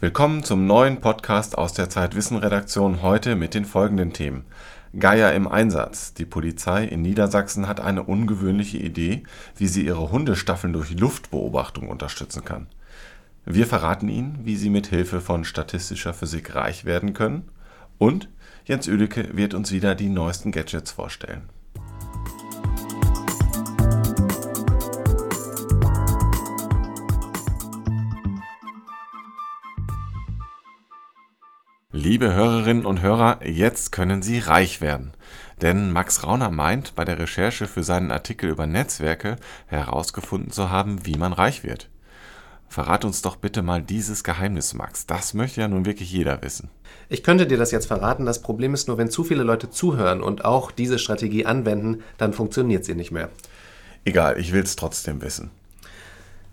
Willkommen zum neuen Podcast aus der Zeitwissen-Redaktion heute mit den folgenden Themen. Geier im Einsatz. Die Polizei in Niedersachsen hat eine ungewöhnliche Idee, wie sie ihre Hundestaffeln durch Luftbeobachtung unterstützen kann. Wir verraten Ihnen, wie Sie mit Hilfe von statistischer Physik reich werden können. Und Jens Oehleke wird uns wieder die neuesten Gadgets vorstellen. Liebe Hörerinnen und Hörer, jetzt können Sie reich werden. Denn Max Rauner meint, bei der Recherche für seinen Artikel über Netzwerke herausgefunden zu haben, wie man reich wird. Verrat uns doch bitte mal dieses Geheimnis, Max. Das möchte ja nun wirklich jeder wissen. Ich könnte dir das jetzt verraten. Das Problem ist nur, wenn zu viele Leute zuhören und auch diese Strategie anwenden, dann funktioniert sie nicht mehr. Egal, ich will es trotzdem wissen.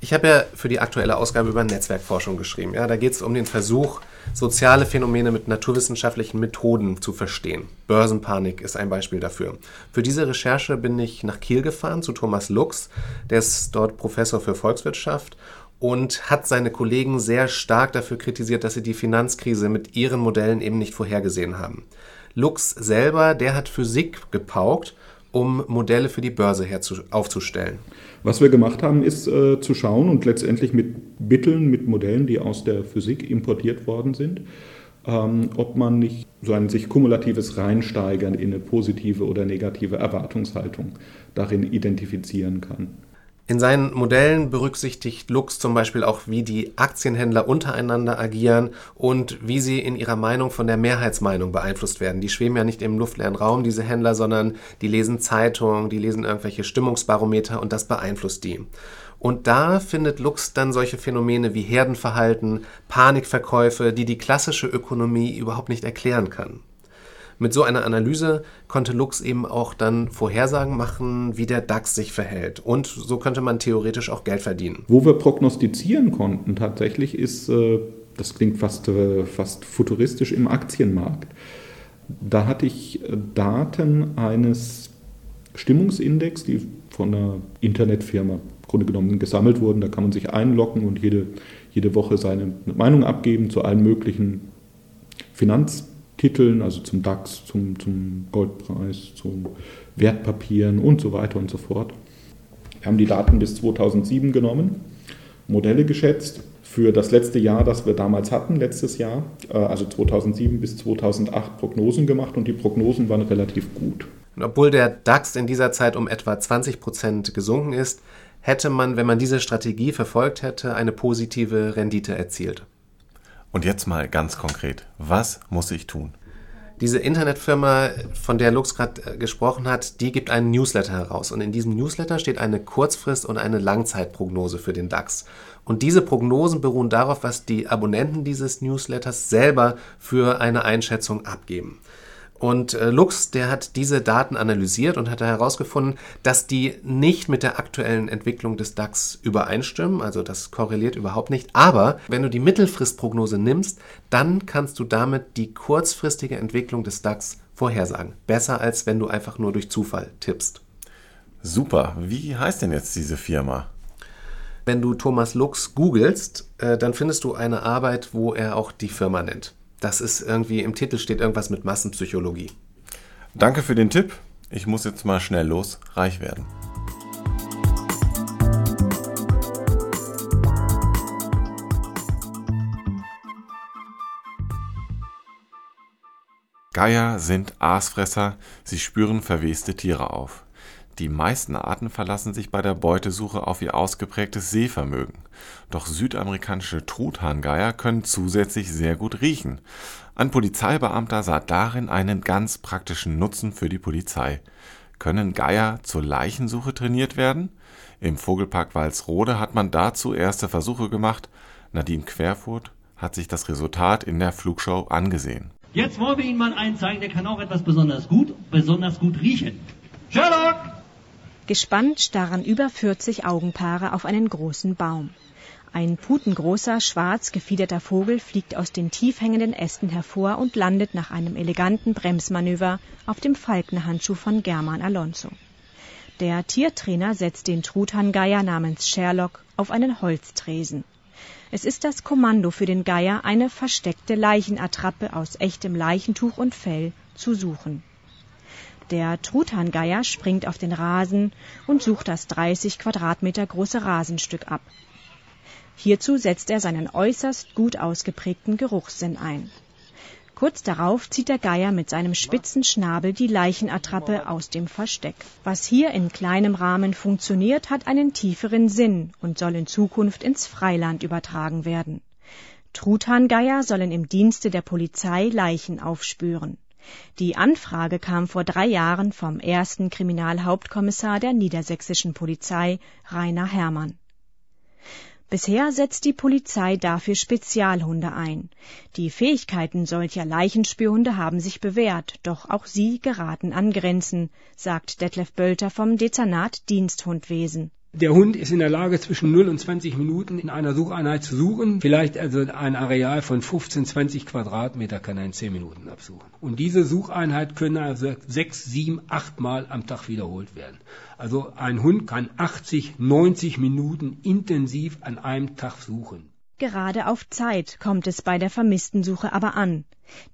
Ich habe ja für die aktuelle Ausgabe über Netzwerkforschung geschrieben. Ja, da geht es um den Versuch, soziale Phänomene mit naturwissenschaftlichen Methoden zu verstehen. Börsenpanik ist ein Beispiel dafür. Für diese Recherche bin ich nach Kiel gefahren zu Thomas Lux, der ist dort Professor für Volkswirtschaft und hat seine Kollegen sehr stark dafür kritisiert, dass sie die Finanzkrise mit ihren Modellen eben nicht vorhergesehen haben. Lux selber, der hat Physik gepaukt, um Modelle für die Börse aufzustellen. Was wir gemacht haben, ist äh, zu schauen und letztendlich mit Mitteln, mit Modellen, die aus der Physik importiert worden sind, ähm, ob man nicht so ein sich kumulatives Reinsteigern in eine positive oder negative Erwartungshaltung darin identifizieren kann. In seinen Modellen berücksichtigt Lux zum Beispiel auch, wie die Aktienhändler untereinander agieren und wie sie in ihrer Meinung von der Mehrheitsmeinung beeinflusst werden. Die schweben ja nicht im luftleeren Raum, diese Händler, sondern die lesen Zeitungen, die lesen irgendwelche Stimmungsbarometer und das beeinflusst die. Und da findet Lux dann solche Phänomene wie Herdenverhalten, Panikverkäufe, die die klassische Ökonomie überhaupt nicht erklären kann. Mit so einer Analyse konnte Lux eben auch dann Vorhersagen machen, wie der DAX sich verhält. Und so könnte man theoretisch auch Geld verdienen. Wo wir prognostizieren konnten tatsächlich ist, äh, das klingt fast, äh, fast futuristisch, im Aktienmarkt. Da hatte ich äh, Daten eines Stimmungsindex, die von einer Internetfirma im Grunde genommen gesammelt wurden. Da kann man sich einloggen und jede, jede Woche seine Meinung abgeben zu allen möglichen Finanz- Titeln, also zum DAX, zum, zum Goldpreis, zu Wertpapieren und so weiter und so fort. Wir haben die Daten bis 2007 genommen, Modelle geschätzt für das letzte Jahr, das wir damals hatten, letztes Jahr, äh, also 2007 bis 2008 Prognosen gemacht und die Prognosen waren relativ gut. Und obwohl der DAX in dieser Zeit um etwa 20 Prozent gesunken ist, hätte man, wenn man diese Strategie verfolgt hätte, eine positive Rendite erzielt. Und jetzt mal ganz konkret, was muss ich tun? Diese Internetfirma, von der Lux gerade äh, gesprochen hat, die gibt einen Newsletter heraus. Und in diesem Newsletter steht eine Kurzfrist- und eine Langzeitprognose für den DAX. Und diese Prognosen beruhen darauf, was die Abonnenten dieses Newsletters selber für eine Einschätzung abgeben. Und äh, Lux, der hat diese Daten analysiert und hat herausgefunden, dass die nicht mit der aktuellen Entwicklung des DAX übereinstimmen. Also das korreliert überhaupt nicht. Aber wenn du die Mittelfristprognose nimmst, dann kannst du damit die kurzfristige Entwicklung des DAX vorhersagen. Besser als wenn du einfach nur durch Zufall tippst. Super. Wie heißt denn jetzt diese Firma? Wenn du Thomas Lux googelst, äh, dann findest du eine Arbeit, wo er auch die Firma nennt. Das ist irgendwie, im Titel steht irgendwas mit Massenpsychologie. Danke für den Tipp. Ich muss jetzt mal schnell los, reich werden. Geier sind Aasfresser, sie spüren verweste Tiere auf. Die meisten Arten verlassen sich bei der Beutesuche auf ihr ausgeprägtes Sehvermögen. Doch südamerikanische Truthahngeier können zusätzlich sehr gut riechen. Ein Polizeibeamter sah darin einen ganz praktischen Nutzen für die Polizei. Können Geier zur Leichensuche trainiert werden? Im Vogelpark Walsrode hat man dazu erste Versuche gemacht. Nadine Querfurt hat sich das Resultat in der Flugshow angesehen. Jetzt wollen wir Ihnen mal einen zeigen, der kann auch etwas besonders gut, besonders gut riechen. Sherlock! Gespannt starren über 40 Augenpaare auf einen großen Baum. Ein putengroßer, schwarz gefiederter Vogel fliegt aus den tief hängenden Ästen hervor und landet nach einem eleganten Bremsmanöver auf dem Falkenhandschuh von German Alonso. Der Tiertrainer setzt den Truthahngeier namens Sherlock auf einen Holztresen. Es ist das Kommando für den Geier, eine versteckte Leichenattrappe aus echtem Leichentuch und Fell zu suchen. Der Truthahngeier springt auf den Rasen und sucht das 30 Quadratmeter große Rasenstück ab. Hierzu setzt er seinen äußerst gut ausgeprägten Geruchssinn ein. Kurz darauf zieht der Geier mit seinem spitzen Schnabel die Leichenattrappe aus dem Versteck. Was hier in kleinem Rahmen funktioniert, hat einen tieferen Sinn und soll in Zukunft ins Freiland übertragen werden. Truthahngeier sollen im Dienste der Polizei Leichen aufspüren. Die Anfrage kam vor drei Jahren vom ersten Kriminalhauptkommissar der niedersächsischen Polizei, Rainer Herrmann. Bisher setzt die Polizei dafür Spezialhunde ein. Die Fähigkeiten solcher Leichenspürhunde haben sich bewährt, doch auch sie geraten an Grenzen, sagt Detlef Bölter vom Dezernat Diensthundwesen. Der Hund ist in der Lage, zwischen 0 und 20 Minuten in einer Sucheinheit zu suchen. Vielleicht also ein Areal von 15, 20 Quadratmeter kann er in 10 Minuten absuchen. Und diese Sucheinheit können also 6, 7, 8 Mal am Tag wiederholt werden. Also ein Hund kann 80, 90 Minuten intensiv an einem Tag suchen. Gerade auf Zeit kommt es bei der Vermisstensuche aber an.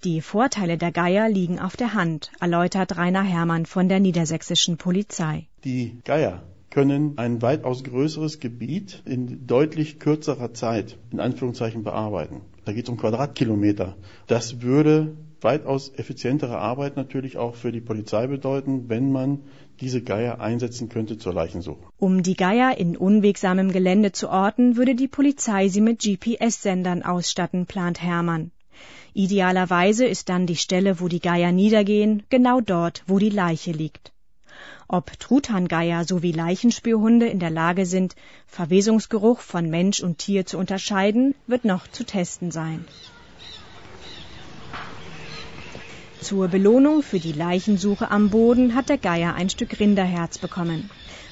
Die Vorteile der Geier liegen auf der Hand, erläutert Rainer Herrmann von der niedersächsischen Polizei. Die Geier können ein weitaus größeres Gebiet in deutlich kürzerer Zeit in Anführungszeichen bearbeiten. Da geht es um Quadratkilometer. Das würde weitaus effizientere Arbeit natürlich auch für die Polizei bedeuten, wenn man diese Geier einsetzen könnte zur Leichensuche. Um die Geier in unwegsamem Gelände zu orten, würde die Polizei sie mit GPS-Sendern ausstatten, plant Hermann. Idealerweise ist dann die Stelle, wo die Geier niedergehen, genau dort, wo die Leiche liegt. Ob Truthahngeier sowie Leichenspürhunde in der Lage sind, Verwesungsgeruch von Mensch und Tier zu unterscheiden, wird noch zu testen sein. Zur Belohnung für die Leichensuche am Boden hat der Geier ein Stück Rinderherz bekommen.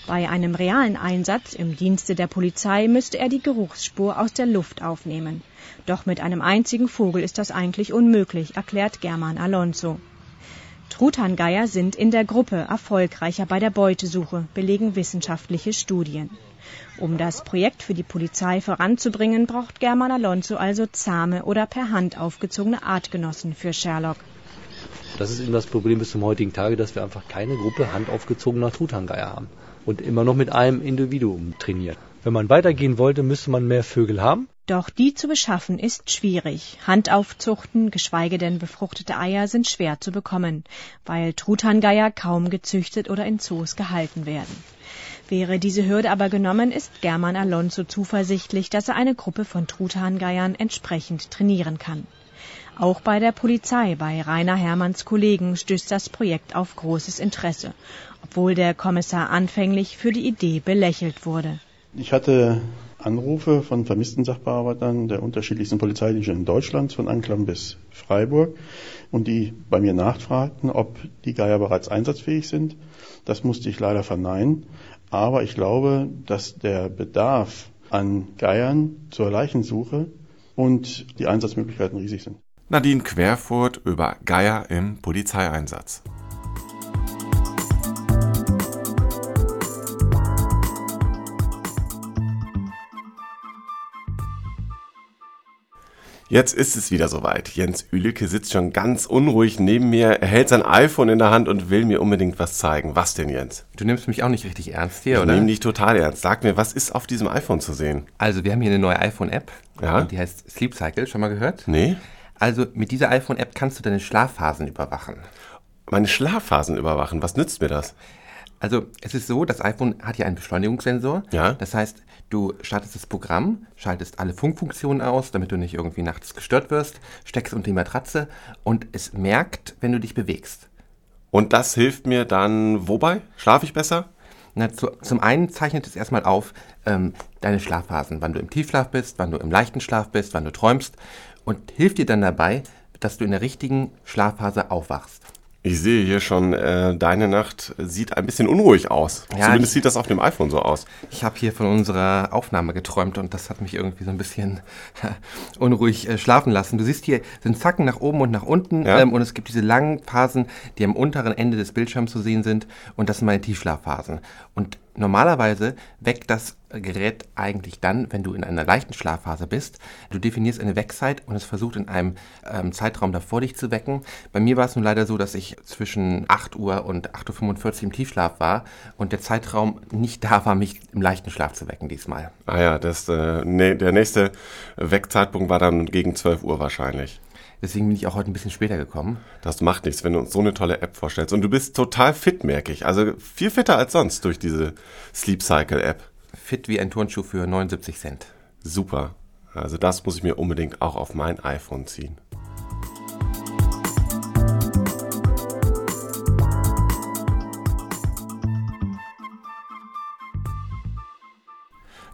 Bei einem realen Einsatz im Dienste der Polizei müsste er die Geruchsspur aus der Luft aufnehmen. Doch mit einem einzigen Vogel ist das eigentlich unmöglich, erklärt German Alonso. Truthahngeier sind in der Gruppe erfolgreicher bei der Beutesuche, belegen wissenschaftliche Studien. Um das Projekt für die Polizei voranzubringen, braucht German Alonso also zahme oder per Hand aufgezogene Artgenossen für Sherlock. Das ist eben das Problem bis zum heutigen Tage, dass wir einfach keine Gruppe handaufgezogener Truthahngeier haben und immer noch mit einem Individuum trainieren. Wenn man weitergehen wollte, müsste man mehr Vögel haben. Doch die zu beschaffen ist schwierig. Handaufzuchten, geschweige denn befruchtete Eier sind schwer zu bekommen, weil Truthahngeier kaum gezüchtet oder in Zoos gehalten werden. Wäre diese Hürde aber genommen, ist German Alonso zuversichtlich, dass er eine Gruppe von Truthahngeiern entsprechend trainieren kann. Auch bei der Polizei, bei Rainer Hermanns Kollegen, stößt das Projekt auf großes Interesse, obwohl der Kommissar anfänglich für die Idee belächelt wurde. Ich hatte Anrufe von vermissten Sachbearbeitern der unterschiedlichsten Polizeidienste in Deutschland, von Anklam bis Freiburg, und die bei mir nachfragten, ob die Geier bereits einsatzfähig sind. Das musste ich leider verneinen. Aber ich glaube, dass der Bedarf an Geiern zur Leichensuche und die Einsatzmöglichkeiten riesig sind. Nadine Querfurt über Geier im Polizeieinsatz. Jetzt ist es wieder soweit. Jens Ülicke sitzt schon ganz unruhig neben mir. Er hält sein iPhone in der Hand und will mir unbedingt was zeigen. Was denn, Jens? Du nimmst mich auch nicht richtig ernst hier, ich oder? Ich nehme dich total ernst. Sag mir, was ist auf diesem iPhone zu sehen? Also, wir haben hier eine neue iPhone-App. Ja. Die heißt Sleep Cycle. Schon mal gehört? Nee. Also, mit dieser iPhone-App kannst du deine Schlafphasen überwachen. Meine Schlafphasen überwachen? Was nützt mir das? Also, es ist so, das iPhone hat ja einen Beschleunigungssensor. Ja. Das heißt, du startest das Programm, schaltest alle Funkfunktionen aus, damit du nicht irgendwie nachts gestört wirst, steckst unter die Matratze und es merkt, wenn du dich bewegst. Und das hilft mir dann wobei? Schlafe ich besser? Na, zu, zum einen zeichnet es erstmal auf ähm, deine Schlafphasen, wann du im Tiefschlaf bist, wann du im leichten Schlaf bist, wann du träumst und hilft dir dann dabei, dass du in der richtigen Schlafphase aufwachst. Ich sehe hier schon, äh, deine Nacht sieht ein bisschen unruhig aus. Ja, Zumindest ich- sieht das auf dem iPhone so aus. Ich habe hier von unserer Aufnahme geträumt und das hat mich irgendwie so ein bisschen unruhig äh, schlafen lassen. Du siehst hier sind Zacken nach oben und nach unten Ja. ähm, und es gibt diese langen Phasen, die am unteren Ende des Bildschirms zu sehen sind und das sind meine Tiefschlafphasen. Und Normalerweise weckt das Gerät eigentlich dann, wenn du in einer leichten Schlafphase bist. Du definierst eine Weckzeit und es versucht in einem ähm, Zeitraum davor dich zu wecken. Bei mir war es nun leider so, dass ich zwischen 8 Uhr und 8.45 Uhr im Tiefschlaf war und der Zeitraum nicht da war, mich im leichten Schlaf zu wecken diesmal. Ah ja, das, äh, nee, der nächste Weckzeitpunkt war dann gegen 12 Uhr wahrscheinlich. Deswegen bin ich auch heute ein bisschen später gekommen. Das macht nichts, wenn du uns so eine tolle App vorstellst. Und du bist total fit, merke ich. Also viel fitter als sonst durch diese Sleep Cycle App. Fit wie ein Turnschuh für 79 Cent. Super. Also das muss ich mir unbedingt auch auf mein iPhone ziehen.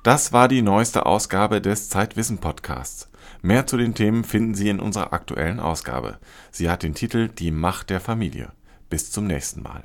Das war die neueste Ausgabe des Zeitwissen Podcasts. Mehr zu den Themen finden Sie in unserer aktuellen Ausgabe. Sie hat den Titel Die Macht der Familie. Bis zum nächsten Mal.